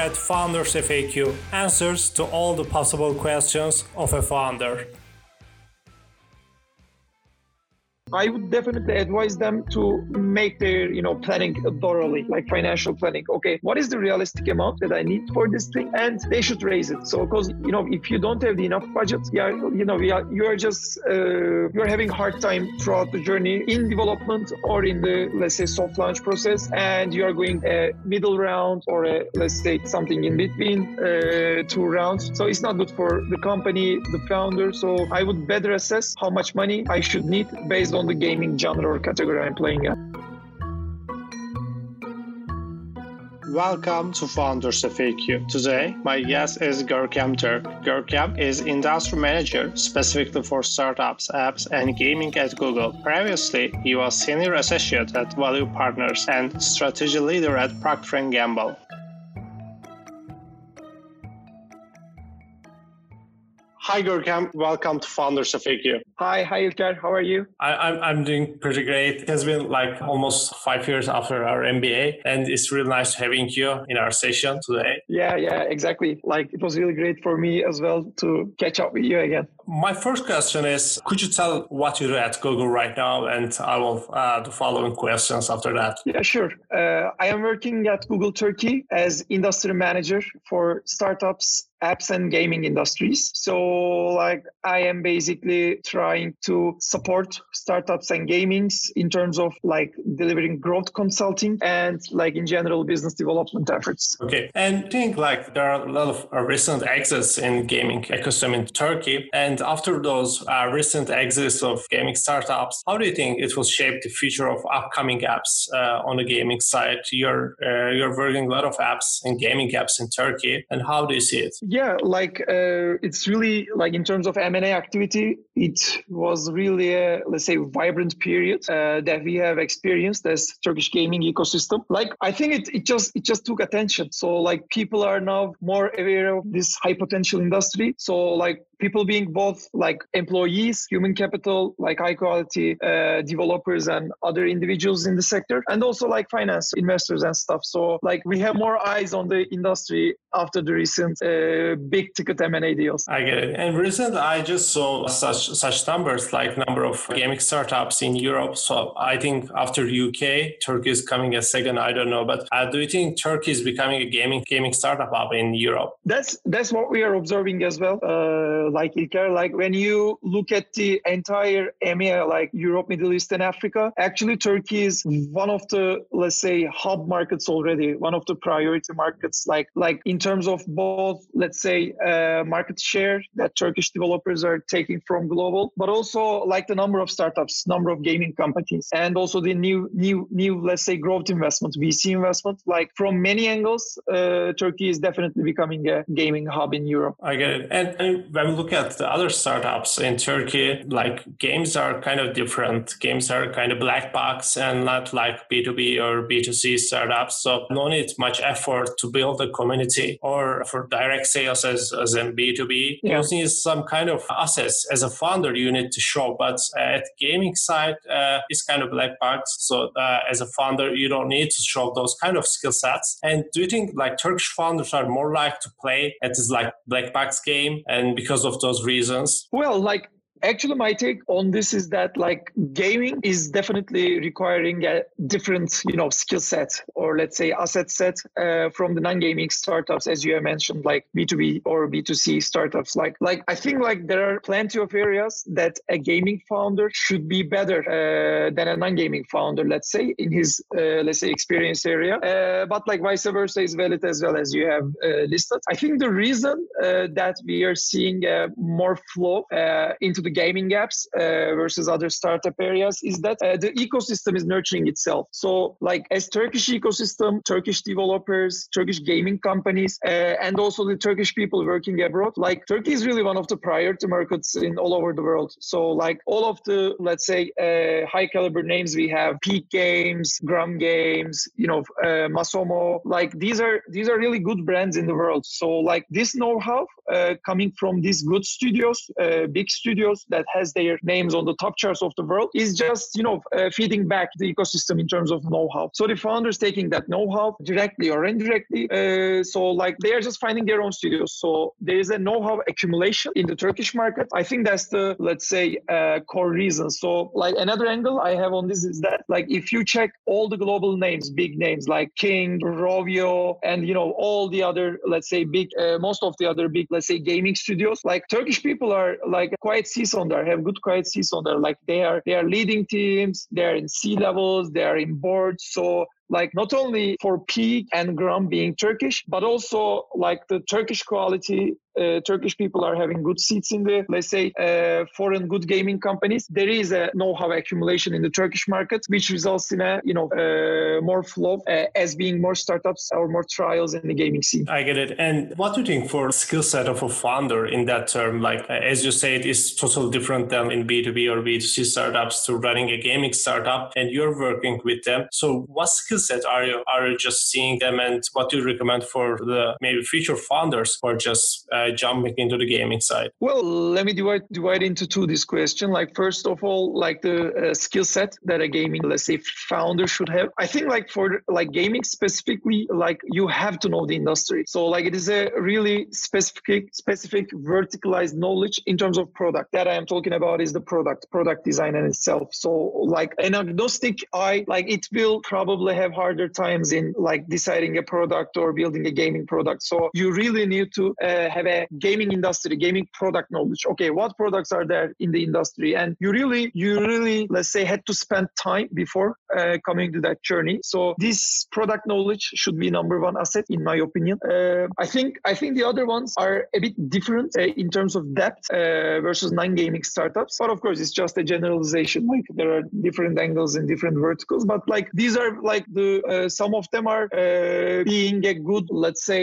At Founders FAQ, answers to all the possible questions of a founder. I would definitely advise them to make their, you know, planning thoroughly, like financial planning. Okay, what is the realistic amount that I need for this thing? And they should raise it. So, because, you know, if you don't have the enough budget, yeah, you know, are, you are just, uh, you're having hard time throughout the journey in development or in the, let's say, soft launch process. And you are going a middle round or a, let's say, something in between uh, two rounds. So it's not good for the company, the founder. So I would better assess how much money I should need based on on the gaming genre or category I'm playing at. Welcome to Founders FAQ. Today, my guest is Görkem Turk. Görkem is industry manager specifically for startups, apps, and gaming at Google. Previously, he was senior associate at Value Partners and strategy leader at Procter & Gamble. Hi, Görkem. Welcome to Founders FAQ. Hi, hi, Ilker. How are you? I, am I'm, I'm doing pretty great. It has been like almost five years after our MBA, and it's really nice having you in our session today. Yeah, yeah, exactly. Like it was really great for me as well to catch up with you again. My first question is Could you tell what you do at Google right now? And I will uh, the following questions after that. Yeah, sure. Uh, I am working at Google Turkey as industry manager for startups apps and gaming industries. So like I am basically trying to support startups and gamings in terms of like delivering growth consulting and like in general business development efforts. Okay. And think like there are a lot of uh, recent exits in gaming ecosystem in Turkey and after those uh, recent exits of gaming startups, how do you think it will shape the future of upcoming apps uh, on the gaming side? You're uh, you're working a lot of apps and gaming apps in Turkey, and how do you see it? Yeah, like uh, it's really like in terms of M and A activity, it was really a let's say vibrant period uh, that we have experienced as Turkish gaming ecosystem. Like I think it it just it just took attention. So like people are now more aware of this high potential industry. So like people being both like employees, human capital, like high quality uh, developers and other individuals in the sector, and also like finance investors and stuff. So like we have more eyes on the industry after the recent uh, big ticket M&A deals. I get it. And recently, I just saw such such numbers like number of gaming startups in Europe. So I think after UK, Turkey is coming a second. I don't know, but uh, do you think Turkey is becoming a gaming gaming startup hub in Europe? That's that's what we are observing as well. Uh, like Ilker, like when you look at the entire EMEA, like Europe, Middle East, and Africa, actually Turkey is one of the let's say hub markets already, one of the priority markets. Like like in terms of both, let's say, uh, market share that Turkish developers are taking from global, but also like the number of startups, number of gaming companies, and also the new, new, new, let's say, growth investment, VC investment. Like from many angles, uh, Turkey is definitely becoming a gaming hub in Europe. I get it. And, and when look at the other startups in Turkey, like games are kind of different. Games are kind of black box and not like B2B or B2C startups. So no need much effort to build a community or for direct sales as, as in B2B, yeah. you need some kind of assets as a founder you need to show. But at gaming side, uh, it's kind of black box. So uh, as a founder, you don't need to show those kind of skill sets. And do you think like Turkish founders are more like to play at this like black box game and because of those reasons? Well, like Actually, my take on this is that like gaming is definitely requiring a different, you know, skill set or let's say asset set uh, from the non-gaming startups, as you have mentioned, like B2B or B2C startups. Like, like I think like there are plenty of areas that a gaming founder should be better uh, than a non-gaming founder, let's say, in his uh, let's say experience area. Uh, but like vice versa is valid as well as you have uh, listed. I think the reason uh, that we are seeing more flow into the the gaming apps uh, versus other startup areas is that uh, the ecosystem is nurturing itself. So, like as Turkish ecosystem, Turkish developers, Turkish gaming companies, uh, and also the Turkish people working abroad, like Turkey is really one of the priority markets in all over the world. So, like all of the let's say uh, high caliber names we have, Peak Games, Gram Games, you know, uh, Masomo, like these are these are really good brands in the world. So, like this know-how uh, coming from these good studios, big studios that has their names on the top charts of the world is just you know uh, feeding back the ecosystem in terms of know-how. So the founders taking that know-how directly or indirectly uh, so like they are just finding their own studios. So there is a know-how accumulation in the turkish market. I think that's the let's say uh, core reason. So like another angle i have on this is that like if you check all the global names big names like king rovio and you know all the other let's say big uh, most of the other big let's say gaming studios like turkish people are like quite seasoned there have good seasoned there. Like they are they are leading teams they're in c levels they're in boards. So like not only for peak and Gram being Turkish, but also like the Turkish quality uh, Turkish people are having good seats in the, let's say, uh, foreign good gaming companies. There is a know-how accumulation in the Turkish market, which results in a, you know, uh, more flow uh, as being more startups or more trials in the gaming scene. I get it. And what do you think for skill set of a founder in that term? Like, uh, as you say, it is totally different than in B2B or B2C startups to running a gaming startup and you're working with them. So what skill set are you, are you just seeing them and what do you recommend for the maybe future founders or just uh, jumping into the gaming side? Well, let me divide divide into two this question. Like first of all, like the uh, skill set that a gaming, let's say, founder should have. I think like for like gaming specifically, like you have to know the industry. So like it is a really specific specific verticalized knowledge in terms of product. That I am talking about is the product, product design in itself. So like an agnostic eye, like it will probably have harder times in like deciding a product or building a gaming product. So you really need to uh, have a gaming industry, gaming product knowledge. Okay, what products are there in the industry? And you really, you really, let's say, had to spend time before uh, coming to that journey. So this product knowledge should be number one asset, in my opinion. Uh, I think, I think the other ones are a bit different uh, in terms of depth uh, versus non-gaming startups. But of course, it's just a generalization. Like there are different angles and different verticals. But like these are like the uh, some of them are being a good, let's say,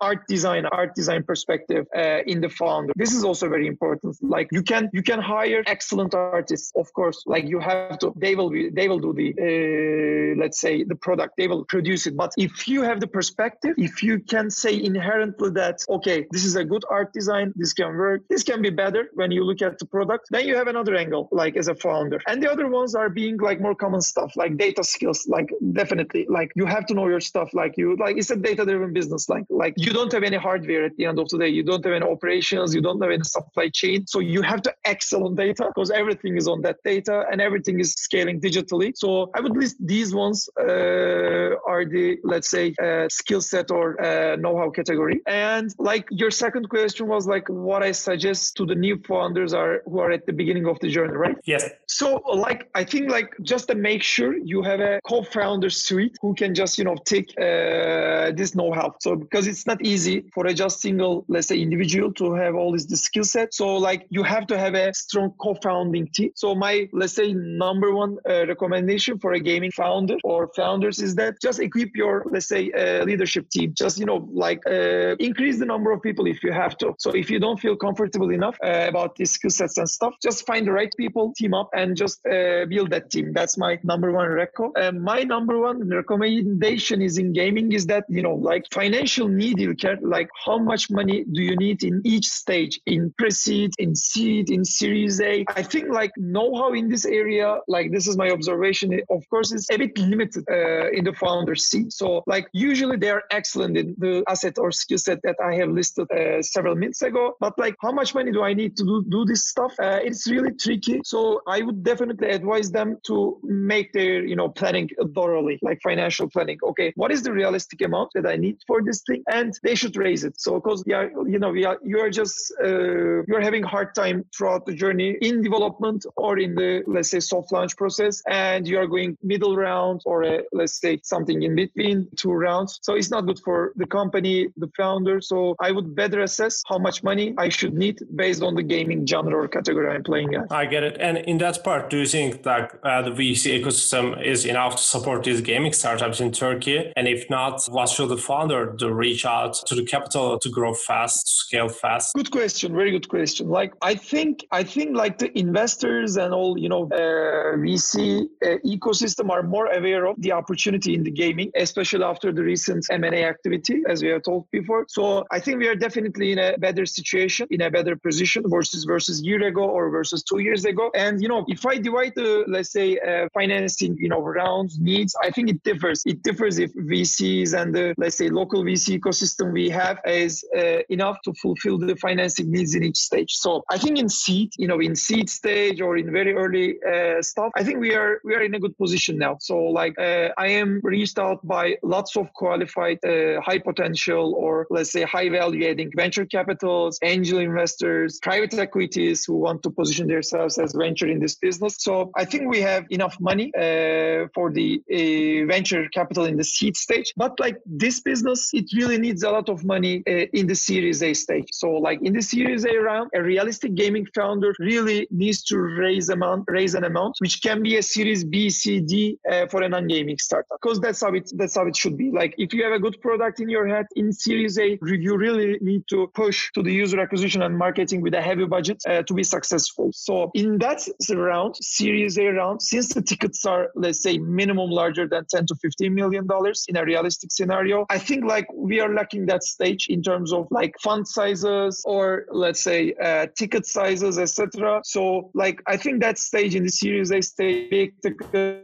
art design, art design perspective perspective uh, in the founder. This is also very important. Like you can you can hire excellent artists, of course. Like you have to, they will be they will do the uh, let's say the product, they will produce it. But if you have the perspective, if you can say inherently that okay, this is a good art design, this can work, this can be better when you look at the product, then you have another angle, like as a founder. And the other ones are being like more common stuff, like data skills, like definitely, like you have to know your stuff, like you like it's a data-driven business, like like you don't have any hardware at the end of the day you don't have any operations, you don't have any supply chain. So you have to excel on data because everything is on that data and everything is scaling digitally. So I would list these ones uh, are the, let's say, uh, skill set or uh, know how category. And like your second question was like what I suggest to the new founders are who are at the beginning of the journey, right? Yes. So like I think like just to make sure you have a co-founder suite who can just, you know, take uh, this know-how. So because it's not easy for a just single, let's say individual to have all this, this skill set. So like you have to have a strong co-founding team. So my let's say number one uh, recommendation for a gaming founder or founders is that just equip your let's say uh, leadership team. Just you know like uh, increase the number of people if you have to. So if you don't feel comfortable enough uh, about these skill sets and stuff, just find the right people, team up, and just uh, build that team. That's my number one reco. And my number one recommendation is in gaming is that you know like financial need you care like how much money do you need in each stage in pre-seed, in seed, in series A? I think like know-how in this area, like this is my observation, of course, is a bit limited uh, in the founder seed. So like usually they are excellent in the asset or skill set that I have listed uh, several minutes ago. But like how much money do I need to do, do this stuff? Uh, it's really tricky. So I would definitely advise them to make their, you know, planning thoroughly, like financial planning. Okay, what is the realistic amount that I need for this thing? And they should raise it. So because yeah, you know, are, you are just uh, you're having hard time throughout the journey in development or in the let's say soft launch process, and you are going middle round or a, let's say something in between two rounds. So it's not good for the company, the founder. So I would better assess how much money I should need based on the gaming genre or category I'm playing at. I get it. And in that part, do you think that uh, the VC ecosystem is enough to support these gaming startups in Turkey? And if not, what should the founder do? Reach out to the capital to grow fast fast, scale fast? Good question. Very good question. Like I think I think like the investors and all you know uh, VC uh, ecosystem are more aware of the opportunity in the gaming gaming, especially after the recent M&A activity, as we have told before. So I think we are definitely in a better situation, in a better position versus versus year ago or versus two years ago. And you know, if I divide the let's say uh, financing, you know, rounds needs, I think it differs. It differs if VCs and the let's say local VC ecosystem we have is uh, enough to fulfill the financing needs in each stage. So I think in seed, you know, in seed stage or in very early uh, stuff, I think we are we are in a good position now. So like uh, I am reached out by lots of qualified uh, high potential or let's say high value adding venture capitals, angel investors, private equities who want to position themselves as venture in this business. So I think we have enough money uh, for the uh, venture capital in the seed stage. But like this business, it really needs a lot of money uh, in the Series A stage. So like in the Series A round, a realistic gaming founder really needs to raise amount, raise an amount, which can be a Series B, C, D uh, for a non-gaming startup. Because that's how it that's how it should be. Like if you have a good product in your head in Series A, you really need to push to the user acquisition and marketing with a heavy budget uh, to be successful. So in that round, Series A round, since the tickets are let's say minimum larger than 10 to 15 million dollars in a realistic scenario, I think like we are lacking that stage in terms of like fund sizes or let's say uh, ticket sizes, etc. So like I think that stage in the Series A stage, big,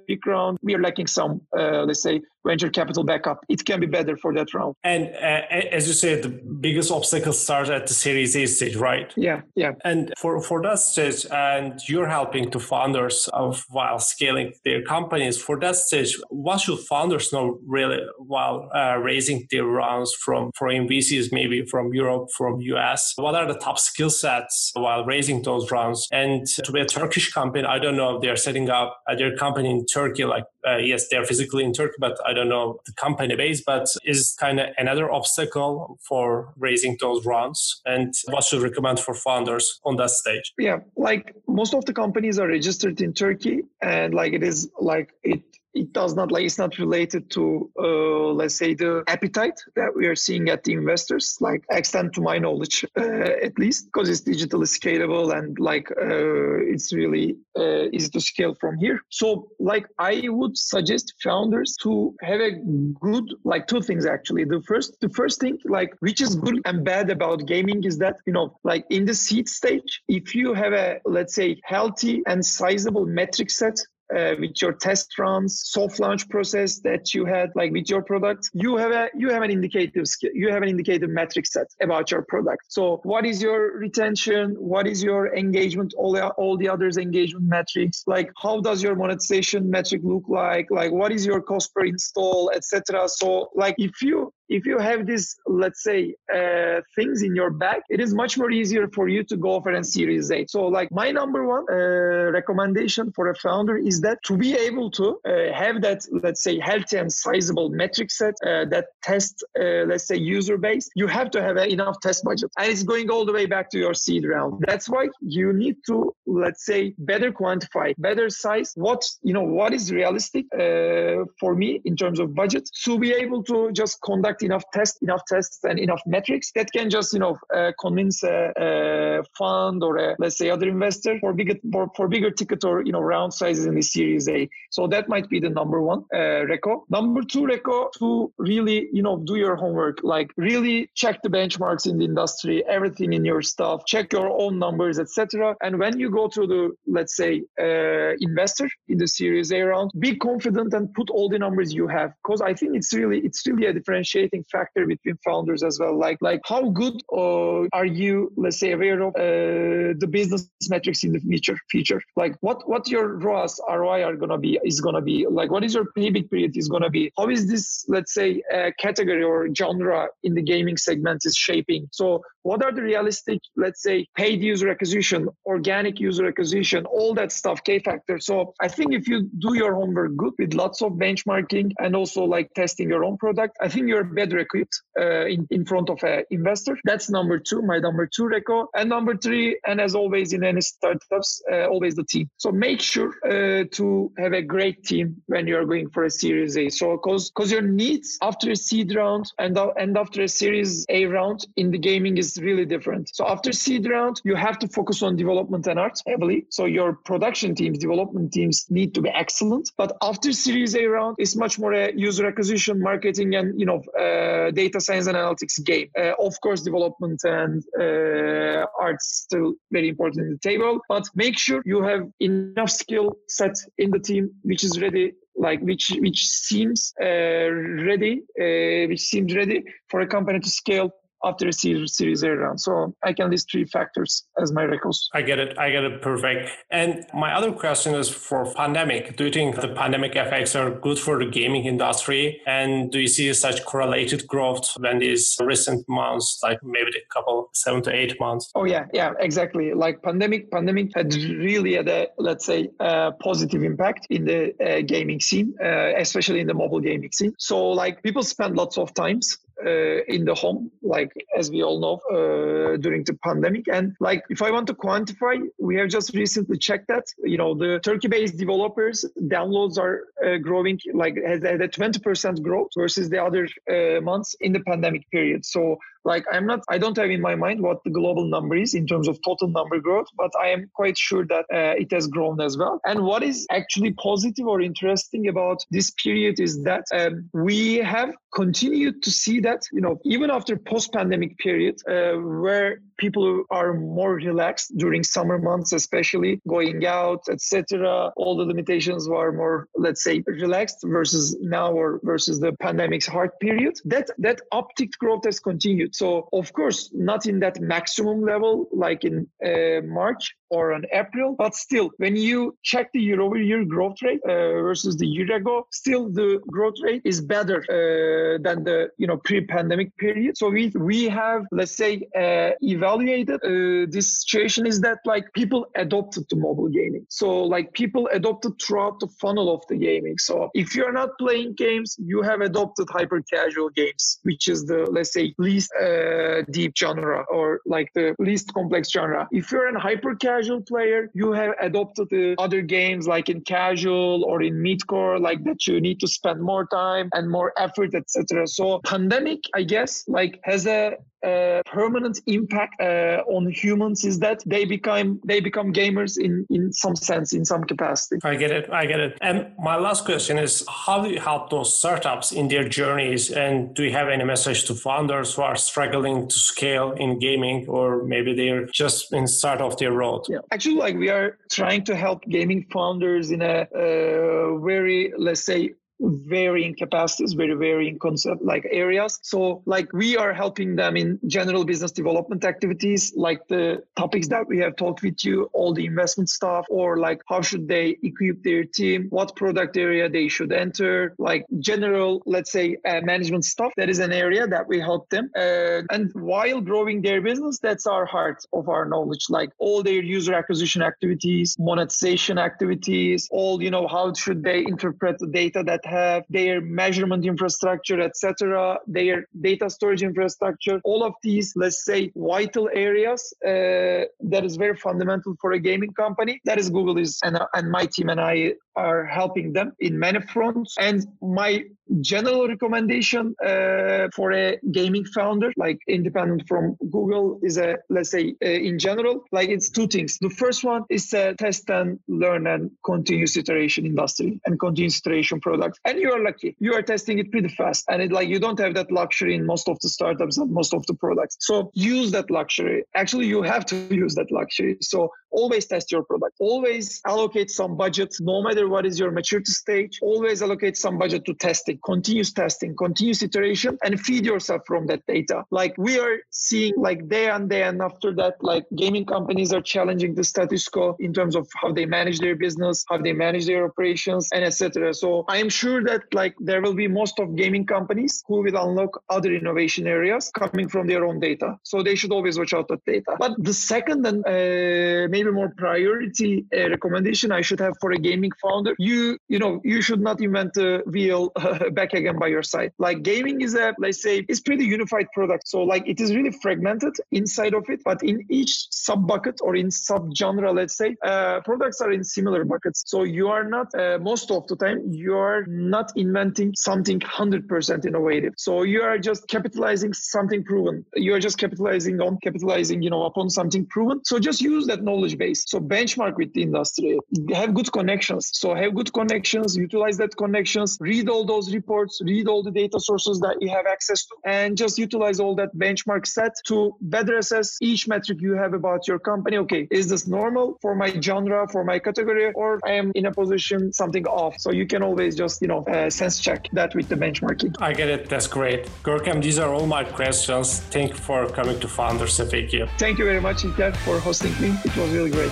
big round, we are lacking some uh, let's say venture capital backup. It can be better for that round. And uh, as you said, the biggest obstacle starts at the Series A stage, right? Yeah, yeah. And for for that stage, and you're helping to founders of while scaling their companies. For that stage, what should founders know really while uh, raising their rounds from foreign VCs, maybe from Europe, from US? What are the top skill sets while raising those rounds? And to be a Turkish company, I don't know if they're setting up their company in Turkey. Like, uh, yes, they're physically in Turkey, but I don't know the company base. But is kind of another obstacle for raising those rounds? And what should recommend for founders on that stage? Yeah, like most of the companies are registered in Turkey, and like it is like it it does not like it's not related to uh, let's say the appetite that we are seeing at the investors like extend to my knowledge uh, at least because it's digitally scalable and like uh, it's really uh, easy to scale from here. So like i would suggest founders to have a good like two things actually. The first the first thing like which is good and bad about gaming is that you know like in the seed stage if you have a let's say healthy and sizable metric set uh, with your test runs, soft launch process that you had, like with your product, you have a you have an indicative skill, you have an indicative metric set about your product. So, what is your retention? What is your engagement? All the, all the others engagement metrics. Like, how does your monetization metric look like? Like, what is your cost per install, etc. So, like, if you if you have these, let's say, uh, things in your bag, it is much more easier for you to go for a Series A. So, like my number one uh, recommendation for a founder is that to be able to uh, have that, let's say, healthy and sizable metric set uh, that test, uh, let's say, user base, you have to have enough test budget, and it's going all the way back to your seed round. That's why you need to, let's say, better quantify, better size what you know what is realistic uh, for me in terms of budget to be able to just conduct enough tests, enough tests, and enough metrics that can just you know uh, convince a, a, fund or a, let's say other investor for bigger for, for bigger ticket or you know round sizes in the Series A. So that might be the number one uh, reco. Number two reco to really you know do your homework, like really check the benchmarks in the industry, everything in your stuff, check your own numbers, etc. And when you go to the let's say uh, investor in the Series A round, be confident and put all the numbers you have, because I think it's really it's really a differentiating differentiating factor between founders as well. Like, like how good uh, are you, let's say, aware of uh, the business metrics in the future? Future, like what what your ROAS ROI are gonna be is gonna be like what is your payback period is gonna be? How is this, let's say, uh, category or genre in the gaming segment is shaping? So what are the realistic, let's say, paid user acquisition, organic user acquisition, all that stuff, K factor. So I think if you do your homework good with lots of benchmarking and also like testing your own product, I think you're better equipped uh, in, in front of an investor. That's number two, my number two reco. And number three, and as always in any startups, uh, always the team. So make sure uh, to have a great team when you're going for a Series A. So because your needs after a seed round and, and after a Series A round in the gaming is really different. So after seed round, you have to focus on development and art heavily. So your production teams, development teams need to be excellent. But after Series A round, it's much more a user acquisition, marketing, and you know, uh, data science and analytics game. Uh, of course, development and uh, art's still very important in the table. But make sure you have enough skill set in the team which is ready like which which seems uh, ready uh, which seems ready for a company to scale after a series, series A round. So I can list three factors as my records. I get it. I get it. Perfect. And my other question is for pandemic. Do you think the pandemic effects are good for the gaming industry? And do you see such correlated growth when these recent months, like maybe a couple seven to eight months? Oh yeah, yeah, exactly. Like pandemic, pandemic had really had a let's say a positive impact in the uh, gaming scene, uh, especially in the mobile gaming scene. So like people spend lots of times uh, in the home, like as we all know uh, during the pandemic. And like if I want to quantify, we have just recently checked that you know the Turkey-based developers downloads are uh, growing like has had a 20% growth versus the other uh, months in the pandemic period. So like i'm not i don't have in my mind what the global number is in terms of total number growth but i am quite sure that uh, it has grown as well. And what is actually positive or interesting about this period is that um, we have continued to see that you know even after post pandemic period uh, where people are more relaxed during summer months especially going out etc all the limitations were more let's say relaxed versus now or versus the pandemic's hard period that that uptick growth has continued so of course not in that maximum level like in uh, march or on April. But still, when you check the year over year growth rate uh, versus the year ago, still the growth rate is better uh, than the you know pre-pandemic period. So we we have let's say uh, evaluated uh, this situation is that like people adopted to mobile gaming. So like people adopted throughout the funnel of the gaming. So if you're not playing games, you have adopted hyper casual games, which is the let's say least uh, deep genre or like the least complex genre. If you're in hyper casual player, you have adopted the other games like in casual or in midcore, like that you need to spend more time and more effort, etc. So pandemic, I guess, like has a uh, permanent impact uh, on humans is that they become they become gamers in in some sense in some capacity. I get it i get it. And my last question is how do you help those startups in their journeys? And do you have any message to founders who are struggling to scale in gaming or maybe they're just in start of their road? Yeah. Actually like we are trying to help gaming founders in a uh, very let's say varying capacities, very varying concept like areas. So like we are helping them in general business development activities, like the topics that we have talked with you, all the investment stuff, or like how should they equip their team, what product area they should enter, like general, let's say uh, management stuff. That is an area that we help them. Uh, and while growing their business, that's our heart of our knowledge, like all their user acquisition activities, monetization activities, all, you know, how should they interpret the data that have their measurement infrastructure, etc., their data storage infrastructure, all of these, let's say, vital areas uh, that is very fundamental for a gaming company. That is Google is and, and my team and I are helping them in many fronts. And my general recommendation uh, for a gaming founder, like independent from Google, is a let's say uh, in general, like it's two things. The first one is a test and learn and continuous iteration industry and continuous iteration product. And you are lucky, you are testing it pretty fast, and it like you don't have that luxury in most of the startups and most of the products. So use that luxury. Actually, you have to use that luxury. So always test your product. Always allocate some budget, no matter what is your maturity stage. Always allocate some budget to testing continuous testing, continuous iteration, and feed yourself from that data. Like we are seeing like day and day and after that, like gaming companies are challenging the status quo in terms of how they manage their business, how they manage their operations, and etc. So I am sure that like there will be most of gaming companies who will unlock other innovation areas coming from their own data. So they should always watch out that data. But the second and uh, maybe more priority uh, recommendation I should have for a gaming you you know you should not invent the wheel back again by your side. Like gaming is a let's say it's pretty unified product. So like it is really fragmented inside of it, but in each sub bucket or in sub genre, let's say, uh, products are in similar buckets. So you are not uh, most of the time you are not inventing something 100% innovative. So you are just capitalizing something proven. You are just capitalizing on capitalizing, you know, upon something proven. So just use that knowledge base. So benchmark with the industry. Have good connections. So have good connections. Utilize that connections. Read all those reports. Read all the data sources that you have access to, and just utilize all that benchmark set to better assess each metric you have about your company. Okay, is this normal for my genre, for my category, or I am in a position something off? So you can always just you know uh, sense check that with the benchmarking. I get it. That's great. Görkem, these are all my questions. Thank you for coming to Founders FAQ. Thank you very much, Ilker, for hosting me. It was really great.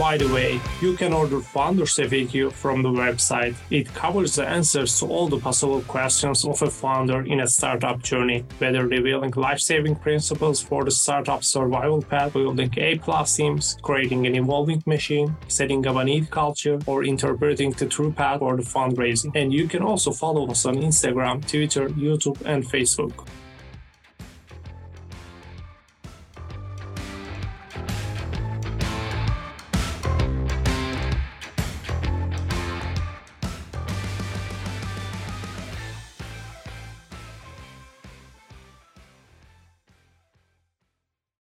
By the way, you can order Founders FAQ from the website. It covers the answers to all the possible questions of a founder in a startup journey, whether revealing life-saving principles for the startup survival path, building A-plus teams, creating an evolving machine, setting up a neat culture, or interpreting the true path for the fundraising. And you can also follow us on Instagram, Twitter, YouTube, and Facebook.